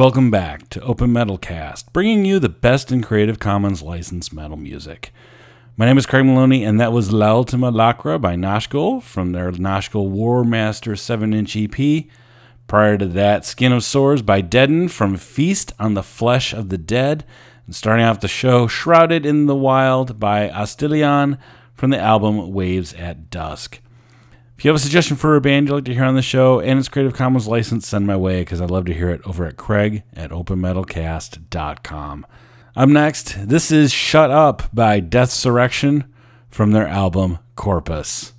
Welcome back to Open Metal Cast, bringing you the best in Creative Commons licensed metal music. My name is Craig Maloney, and that was La Ultima Lacra by Noshgul from their Noshgul War Master 7 inch EP. Prior to that, Skin of Sores by Deaden from Feast on the Flesh of the Dead. And starting off the show, Shrouded in the Wild by Astilion from the album Waves at Dusk. If you have a suggestion for a band you'd like to hear on the show and it's Creative Commons license, send my way because I'd love to hear it over at Craig at openmetalcast.com. Up next, this is Shut Up by Deathsurrection from their album Corpus.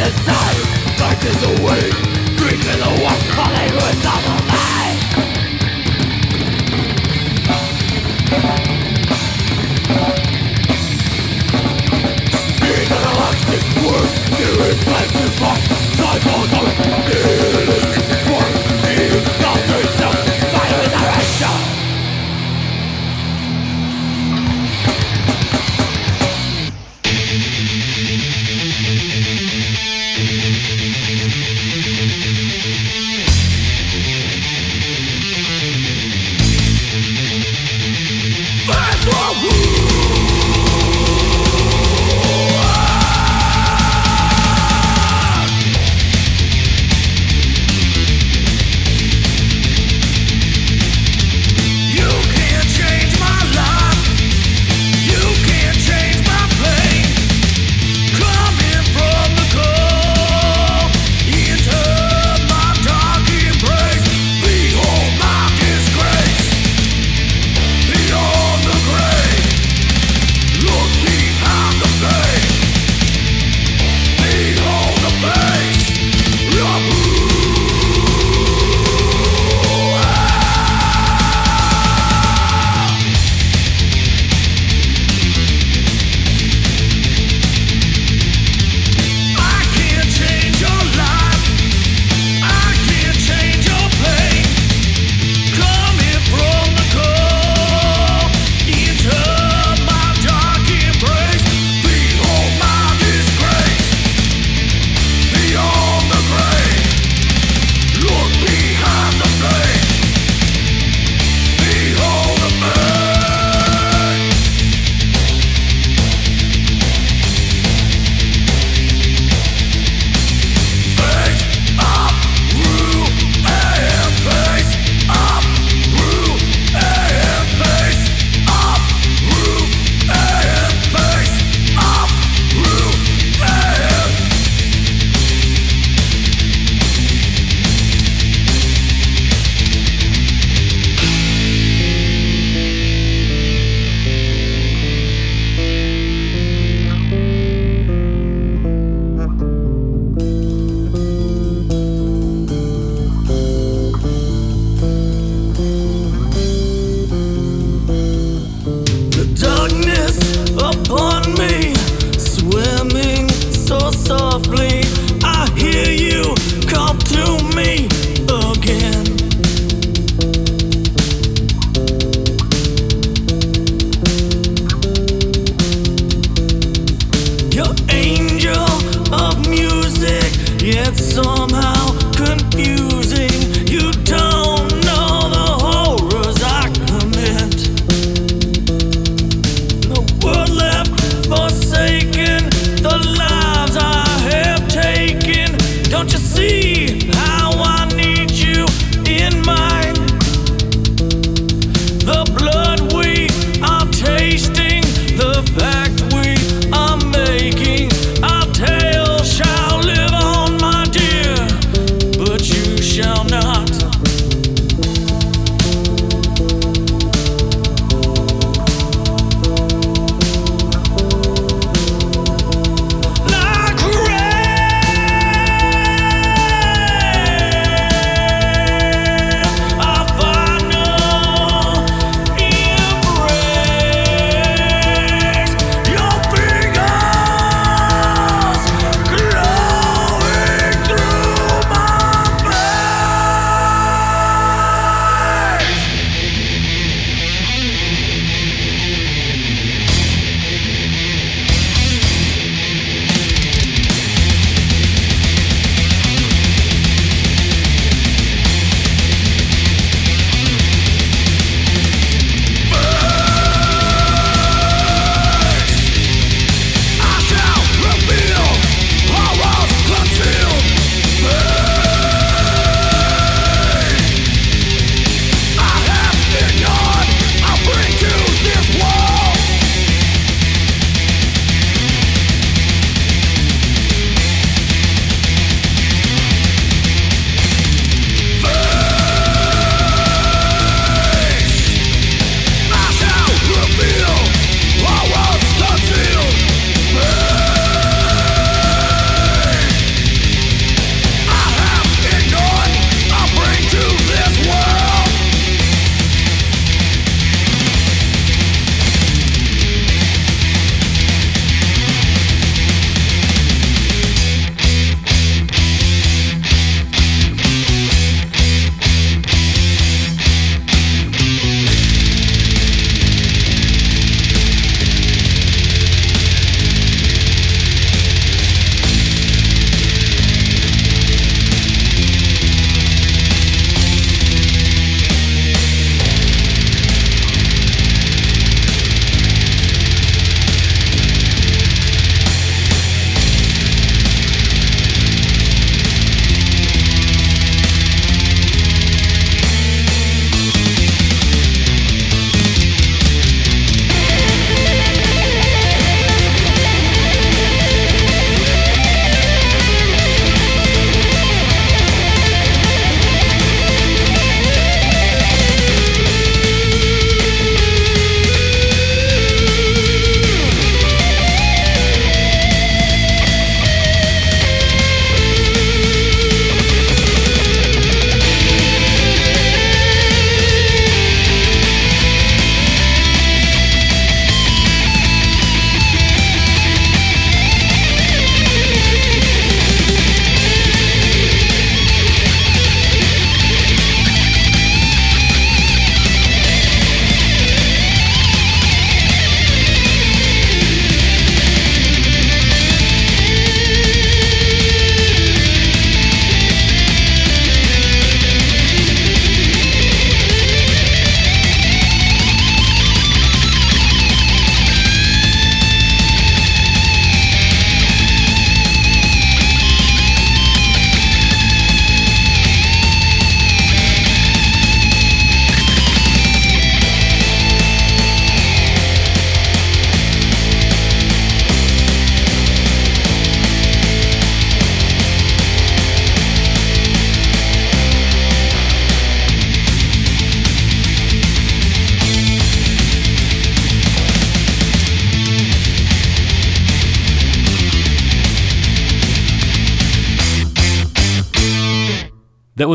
the time is away.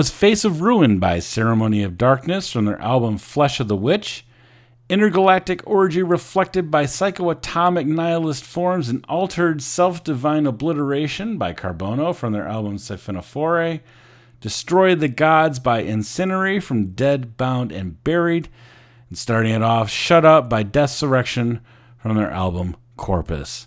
Was Face of Ruin by Ceremony of Darkness from their album Flesh of the Witch. Intergalactic Orgy reflected by psychoatomic nihilist forms and altered self divine obliteration by Carbono from their album Siphonophore. Destroy the Gods by Incinerary from Dead, Bound, and Buried. And starting it off, Shut Up by Deathsurrection from their album Corpus.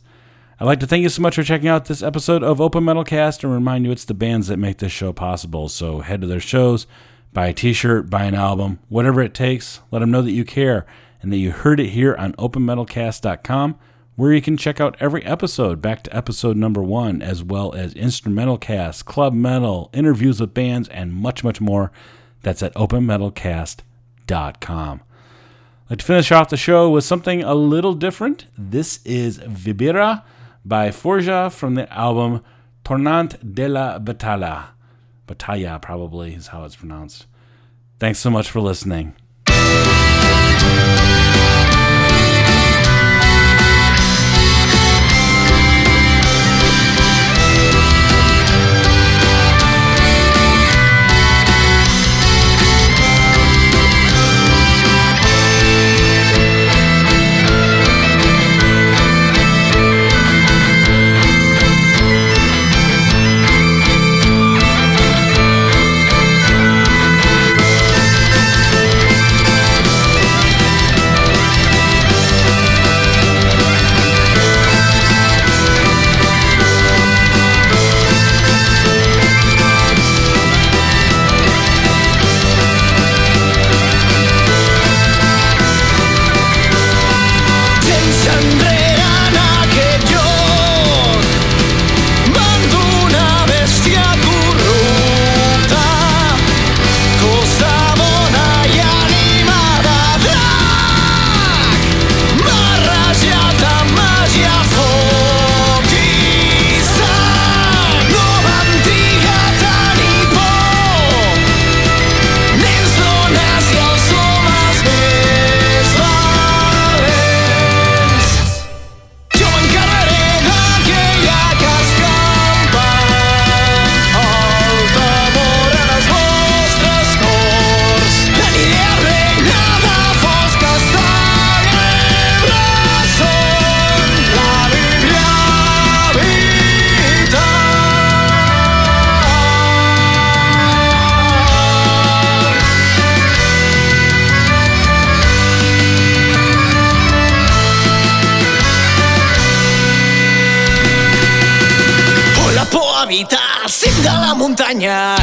I'd like to thank you so much for checking out this episode of Open Metal Cast and remind you it's the bands that make this show possible. So head to their shows, buy a t shirt, buy an album, whatever it takes. Let them know that you care and that you heard it here on openmetalcast.com, where you can check out every episode back to episode number one, as well as instrumental casts, club metal, interviews with bands, and much, much more. That's at openmetalcast.com. I'd like to finish off the show with something a little different. This is Vibira by Forja from the album Tornant de la Batalla. Batalla, probably, is how it's pronounced. Thanks so much for listening. Anya